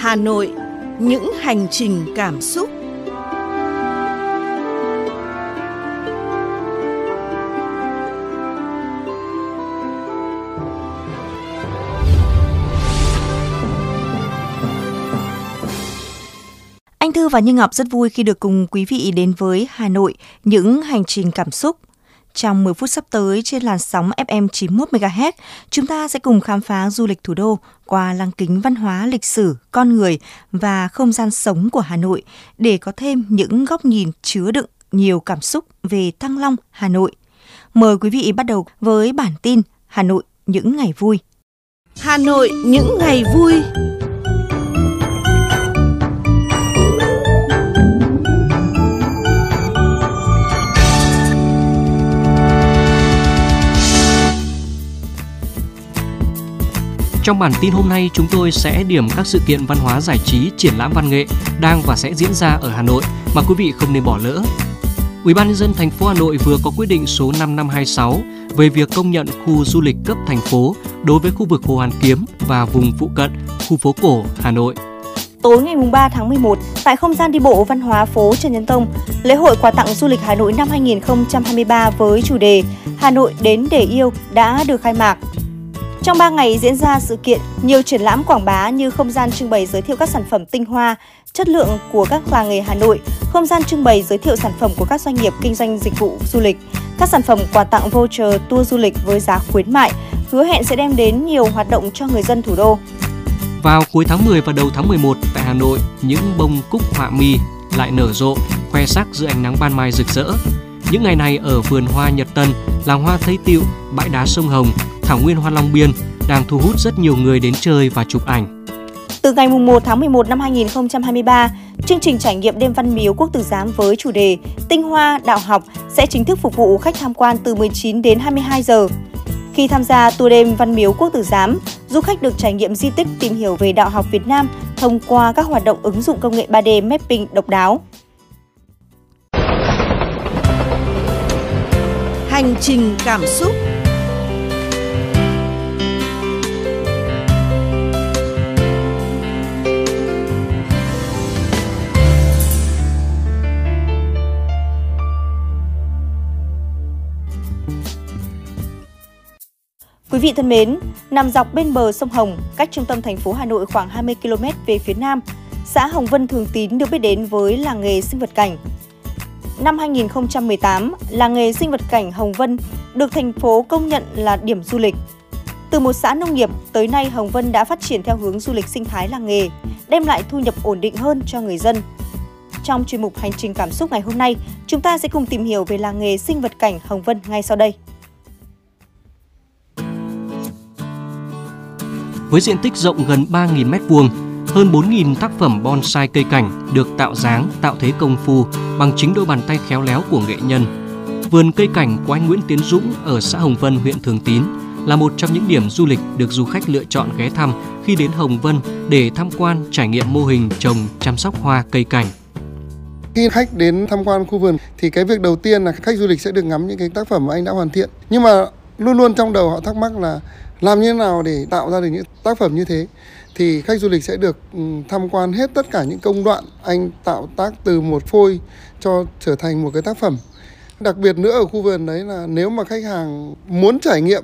Hà Nội, những hành trình cảm xúc. Anh Thư và Như Ngọc rất vui khi được cùng quý vị đến với Hà Nội, những hành trình cảm xúc. Trong 10 phút sắp tới trên làn sóng FM 91 MHz, chúng ta sẽ cùng khám phá du lịch thủ đô qua lăng kính văn hóa, lịch sử, con người và không gian sống của Hà Nội để có thêm những góc nhìn chứa đựng nhiều cảm xúc về Thăng Long, Hà Nội. Mời quý vị bắt đầu với bản tin Hà Nội những ngày vui. Hà Nội những ngày vui. Trong bản tin hôm nay, chúng tôi sẽ điểm các sự kiện văn hóa giải trí, triển lãm văn nghệ đang và sẽ diễn ra ở Hà Nội mà quý vị không nên bỏ lỡ. Ủy ban nhân dân thành phố Hà Nội vừa có quyết định số 5526 về việc công nhận khu du lịch cấp thành phố đối với khu vực Hồ Hoàn Kiếm và vùng phụ cận, khu phố cổ Hà Nội. Tối ngày 3 tháng 11, tại không gian đi bộ văn hóa phố Trần Nhân Tông, lễ hội quà tặng du lịch Hà Nội năm 2023 với chủ đề Hà Nội đến để yêu đã được khai mạc. Trong 3 ngày diễn ra sự kiện, nhiều triển lãm quảng bá như không gian trưng bày giới thiệu các sản phẩm tinh hoa, chất lượng của các làng nghề Hà Nội, không gian trưng bày giới thiệu sản phẩm của các doanh nghiệp kinh doanh dịch vụ du lịch, các sản phẩm quà tặng voucher tour du lịch với giá khuyến mại, hứa hẹn sẽ đem đến nhiều hoạt động cho người dân thủ đô. Vào cuối tháng 10 và đầu tháng 11 tại Hà Nội, những bông cúc họa mi lại nở rộ, khoe sắc giữa ánh nắng ban mai rực rỡ. Những ngày này ở vườn hoa Nhật Tân, làng hoa Tây Tiệu, bãi đá sông Hồng, thảo nguyên hoa Long Biên đang thu hút rất nhiều người đến chơi và chụp ảnh. Từ ngày 1 tháng 11 năm 2023, chương trình trải nghiệm đêm văn miếu quốc tử giám với chủ đề Tinh hoa đạo học sẽ chính thức phục vụ khách tham quan từ 19 đến 22 giờ. Khi tham gia tour đêm văn miếu quốc tử giám, du khách được trải nghiệm di tích tìm hiểu về đạo học Việt Nam thông qua các hoạt động ứng dụng công nghệ 3D mapping độc đáo. Hành trình cảm xúc Quý vị thân mến, nằm dọc bên bờ sông Hồng, cách trung tâm thành phố Hà Nội khoảng 20 km về phía nam, xã Hồng Vân Thường Tín được biết đến với làng nghề sinh vật cảnh. Năm 2018, làng nghề sinh vật cảnh Hồng Vân được thành phố công nhận là điểm du lịch. Từ một xã nông nghiệp, tới nay Hồng Vân đã phát triển theo hướng du lịch sinh thái làng nghề, đem lại thu nhập ổn định hơn cho người dân. Trong chuyên mục Hành trình cảm xúc ngày hôm nay, chúng ta sẽ cùng tìm hiểu về làng nghề sinh vật cảnh Hồng Vân ngay sau đây. Với diện tích rộng gần 3.000 m2, hơn 4.000 tác phẩm bonsai cây cảnh được tạo dáng, tạo thế công phu bằng chính đôi bàn tay khéo léo của nghệ nhân. Vườn cây cảnh của anh Nguyễn Tiến Dũng ở xã Hồng Vân, huyện Thường Tín là một trong những điểm du lịch được du khách lựa chọn ghé thăm khi đến Hồng Vân để tham quan trải nghiệm mô hình trồng chăm sóc hoa cây cảnh. Khi khách đến tham quan khu vườn thì cái việc đầu tiên là khách du lịch sẽ được ngắm những cái tác phẩm mà anh đã hoàn thiện. Nhưng mà luôn luôn trong đầu họ thắc mắc là làm như thế nào để tạo ra được những tác phẩm như thế. Thì khách du lịch sẽ được ừ, tham quan hết tất cả những công đoạn anh tạo tác từ một phôi cho trở thành một cái tác phẩm. Đặc biệt nữa ở khu vườn đấy là nếu mà khách hàng muốn trải nghiệm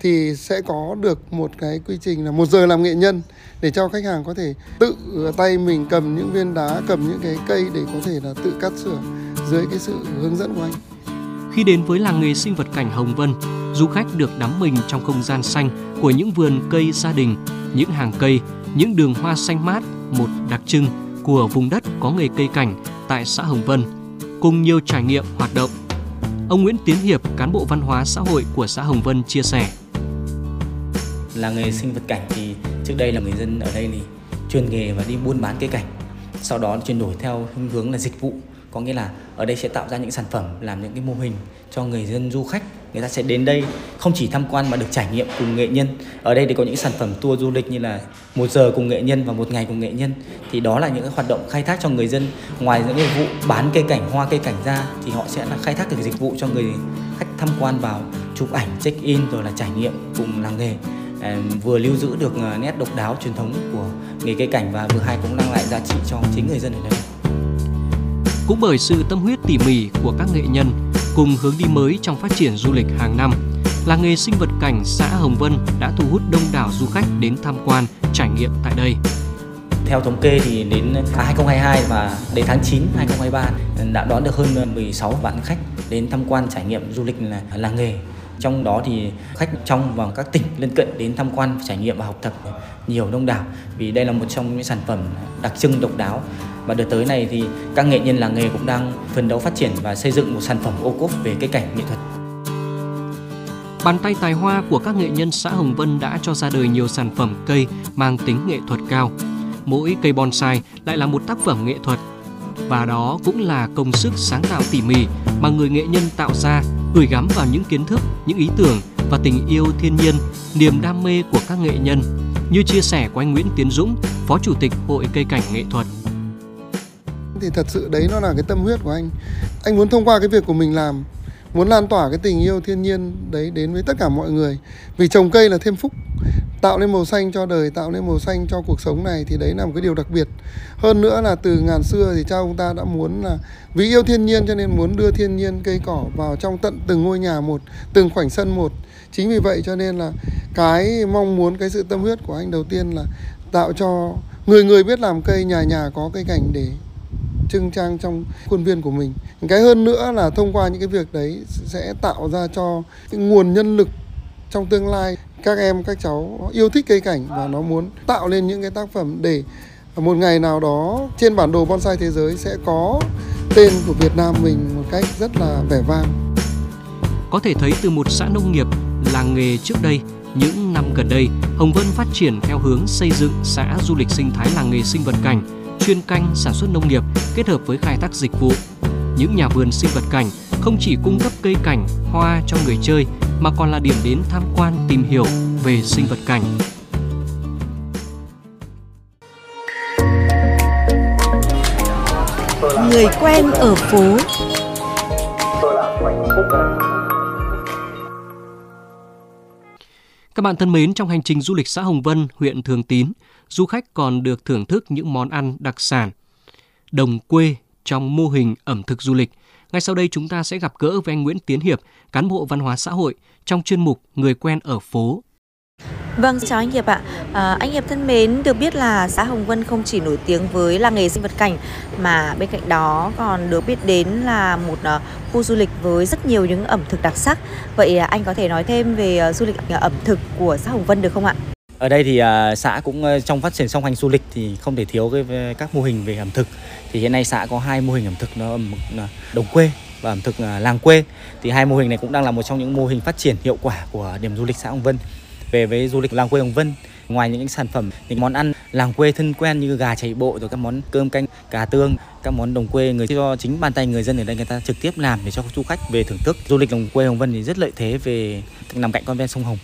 thì sẽ có được một cái quy trình là một giờ làm nghệ nhân để cho khách hàng có thể tự tay mình cầm những viên đá, cầm những cái cây để có thể là tự cắt sửa dưới cái sự hướng dẫn của anh khi đến với làng nghề sinh vật cảnh Hồng Vân, du khách được đắm mình trong không gian xanh của những vườn cây gia đình, những hàng cây, những đường hoa xanh mát, một đặc trưng của vùng đất có nghề cây cảnh tại xã Hồng Vân, cùng nhiều trải nghiệm hoạt động. Ông Nguyễn Tiến Hiệp, cán bộ văn hóa xã hội của xã Hồng Vân chia sẻ. Làng nghề sinh vật cảnh thì trước đây là người dân ở đây thì chuyên nghề và đi buôn bán cây cảnh. Sau đó chuyển đổi theo hướng là dịch vụ có nghĩa là ở đây sẽ tạo ra những sản phẩm, làm những cái mô hình cho người dân, du khách. Người ta sẽ đến đây không chỉ tham quan mà được trải nghiệm cùng nghệ nhân. Ở đây thì có những sản phẩm tour du lịch như là một giờ cùng nghệ nhân và một ngày cùng nghệ nhân. Thì đó là những cái hoạt động khai thác cho người dân. Ngoài những cái vụ bán cây cảnh, hoa cây cảnh ra, thì họ sẽ là khai thác được dịch vụ cho người khách tham quan vào, chụp ảnh, check in, rồi là trải nghiệm cùng làng nghề. Vừa lưu giữ được ờ, nét độc đáo truyền thống của nghề cây cảnh và vừa hai cũng mang lại giá trị cho chính người dân ở đây. Cũng bởi sự tâm huyết tỉ mỉ của các nghệ nhân cùng hướng đi mới trong phát triển du lịch hàng năm, làng nghề sinh vật cảnh xã Hồng Vân đã thu hút đông đảo du khách đến tham quan, trải nghiệm tại đây. Theo thống kê thì đến 2022 và đến tháng 9 2023 đã đón được hơn 16 vạn khách đến tham quan trải nghiệm du lịch là làng nghề. Trong đó thì khách trong và các tỉnh lân cận đến tham quan trải nghiệm và học tập nhiều đông đảo vì đây là một trong những sản phẩm đặc trưng độc đáo và đợt tới này thì các nghệ nhân làng nghề cũng đang phấn đấu phát triển và xây dựng một sản phẩm ô cốp về cây cảnh nghệ thuật. Bàn tay tài hoa của các nghệ nhân xã Hồng Vân đã cho ra đời nhiều sản phẩm cây mang tính nghệ thuật cao. Mỗi cây bonsai lại là một tác phẩm nghệ thuật và đó cũng là công sức sáng tạo tỉ mỉ mà người nghệ nhân tạo ra gửi gắm vào những kiến thức, những ý tưởng và tình yêu thiên nhiên, niềm đam mê của các nghệ nhân như chia sẻ của anh Nguyễn Tiến Dũng, Phó Chủ tịch Hội Cây Cảnh Nghệ thuật thì thật sự đấy nó là cái tâm huyết của anh. Anh muốn thông qua cái việc của mình làm, muốn lan tỏa cái tình yêu thiên nhiên đấy đến với tất cả mọi người. Vì trồng cây là thêm phúc, tạo nên màu xanh cho đời, tạo nên màu xanh cho cuộc sống này thì đấy là một cái điều đặc biệt. Hơn nữa là từ ngàn xưa thì cha ông ta đã muốn là vì yêu thiên nhiên cho nên muốn đưa thiên nhiên cây cỏ vào trong tận từng ngôi nhà một, từng khoảnh sân một. Chính vì vậy cho nên là cái mong muốn, cái sự tâm huyết của anh đầu tiên là tạo cho người người biết làm cây, nhà nhà có cây cảnh để trưng trang trong khuôn viên của mình cái hơn nữa là thông qua những cái việc đấy sẽ tạo ra cho cái nguồn nhân lực trong tương lai các em các cháu yêu thích cây cảnh và nó muốn tạo lên những cái tác phẩm để một ngày nào đó trên bản đồ bonsai thế giới sẽ có tên của Việt Nam mình một cách rất là vẻ vang. Có thể thấy từ một xã nông nghiệp, làng nghề trước đây, những năm gần đây, Hồng Vân phát triển theo hướng xây dựng xã du lịch sinh thái làng nghề sinh vật cảnh chuyên canh sản xuất nông nghiệp kết hợp với khai thác dịch vụ. Những nhà vườn sinh vật cảnh không chỉ cung cấp cây cảnh, hoa cho người chơi mà còn là điểm đến tham quan tìm hiểu về sinh vật cảnh. Người quen ở phố Các bạn thân mến, trong hành trình du lịch xã Hồng Vân, huyện Thường Tín, du khách còn được thưởng thức những món ăn đặc sản, đồng quê trong mô hình ẩm thực du lịch. Ngay sau đây chúng ta sẽ gặp gỡ với anh Nguyễn Tiến Hiệp, cán bộ văn hóa xã hội trong chuyên mục Người quen ở phố Vâng, chào anh Hiệp ạ. À, anh Hiệp thân mến, được biết là xã Hồng Vân không chỉ nổi tiếng với làng nghề sinh vật cảnh mà bên cạnh đó còn được biết đến là một uh, khu du lịch với rất nhiều những ẩm thực đặc sắc. Vậy à, anh có thể nói thêm về uh, du lịch ẩm thực của xã Hồng Vân được không ạ? Ở đây thì uh, xã cũng uh, trong phát triển song hành du lịch thì không thể thiếu cái, các mô hình về ẩm thực. Thì hiện nay xã có hai mô hình ẩm thực nó ẩm à, đồng quê và ẩm thực à, làng quê. Thì hai mô hình này cũng đang là một trong những mô hình phát triển hiệu quả của điểm du lịch xã Hồng Vân về với du lịch làng quê Hồng Vân ngoài những sản phẩm những món ăn làng quê thân quen như gà chạy bộ rồi các món cơm canh cà tương các món đồng quê người do chính bàn tay người dân ở đây người ta trực tiếp làm để cho du khách về thưởng thức du lịch đồng quê Hồng Vân thì rất lợi thế về nằm cạnh con ven sông Hồng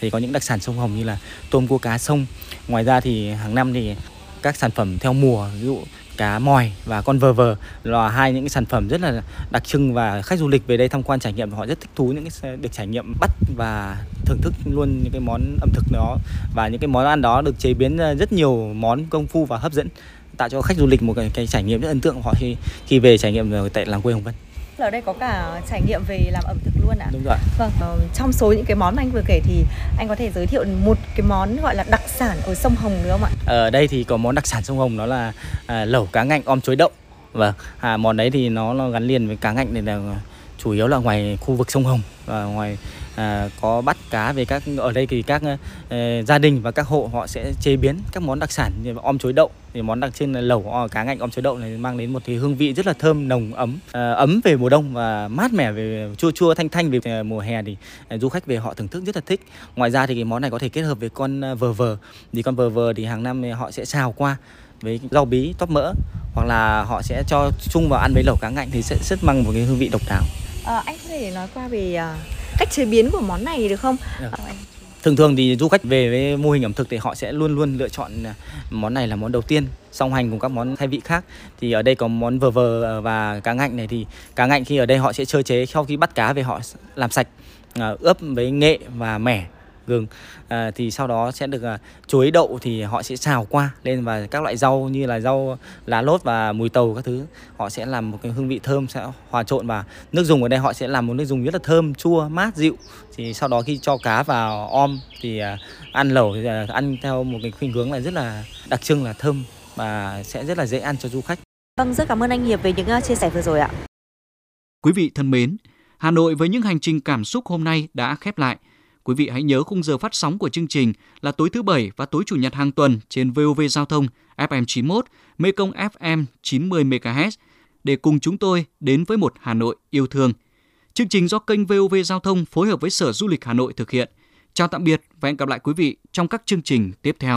thì có những đặc sản sông Hồng như là tôm cua cá sông. Ngoài ra thì hàng năm thì các sản phẩm theo mùa ví dụ cá mòi và con vờ vờ là hai những cái sản phẩm rất là đặc trưng và khách du lịch về đây tham quan trải nghiệm họ rất thích thú những cái được trải nghiệm bắt và thưởng thức luôn những cái món ẩm thực đó. Và những cái món ăn đó được chế biến rất nhiều món công phu và hấp dẫn tạo cho khách du lịch một cái, cái trải nghiệm rất ấn tượng. Họ khi khi về trải nghiệm tại làng quê Hồng Vân ở đây có cả trải nghiệm về làm ẩm thực luôn ạ. Đúng rồi. Vâng, uh, trong số những cái món anh vừa kể thì anh có thể giới thiệu một cái món gọi là đặc sản ở sông Hồng được không ạ? Ở đây thì có món đặc sản sông Hồng đó là à, lẩu cá ngạnh om chuối đậu. Vâng, à, món đấy thì nó, nó gắn liền với cá ngạnh này là chủ yếu là ngoài khu vực sông Hồng và ngoài à, có bắt cá về các ở đây thì các à, gia đình và các hộ họ sẽ chế biến các món đặc sản như om chuối đậu. Thì món đặc trưng là lẩu ờ, cá ngạnh om chuối đậu này mang đến một cái hương vị rất là thơm nồng ấm à, ấm về mùa đông và mát mẻ về chua chua thanh thanh về mùa hè thì à, du khách về họ thưởng thức rất là thích. Ngoài ra thì cái món này có thể kết hợp với con vờ vờ. Thì con vờ vờ thì hàng năm thì họ sẽ xào qua với rau bí tóp mỡ hoặc là họ sẽ cho chung vào ăn với lẩu cá ngạnh thì sẽ rất mang một cái hương vị độc đáo. À, anh có thể nói qua về uh, cách chế biến của món này được không? Được. À, thường thường thì du khách về với mô hình ẩm thực thì họ sẽ luôn luôn lựa chọn món này là món đầu tiên song hành cùng các món khai vị khác thì ở đây có món vờ vờ và cá ngạnh này thì cá ngạnh khi ở đây họ sẽ sơ chế sau khi bắt cá về họ làm sạch ướp với nghệ và mẻ gừng à, thì sau đó sẽ được à, chuối đậu thì họ sẽ xào qua lên và các loại rau như là rau lá lốt và mùi tàu các thứ họ sẽ làm một cái hương vị thơm sẽ hòa trộn và nước dùng ở đây họ sẽ làm một nước dùng rất là thơm chua mát dịu thì sau đó khi cho cá vào om thì à, ăn lẩu thì à, ăn theo một cái khuynh hướng là rất là đặc trưng là thơm và sẽ rất là dễ ăn cho du khách. Vâng, rất cảm ơn anh Hiệp về những chia sẻ vừa rồi ạ. Quý vị thân mến, Hà Nội với những hành trình cảm xúc hôm nay đã khép lại. Quý vị hãy nhớ khung giờ phát sóng của chương trình là tối thứ Bảy và tối Chủ nhật hàng tuần trên VOV Giao thông FM 91, Mekong FM 90 MHz để cùng chúng tôi đến với một Hà Nội yêu thương. Chương trình do kênh VOV Giao thông phối hợp với Sở Du lịch Hà Nội thực hiện. Chào tạm biệt và hẹn gặp lại quý vị trong các chương trình tiếp theo.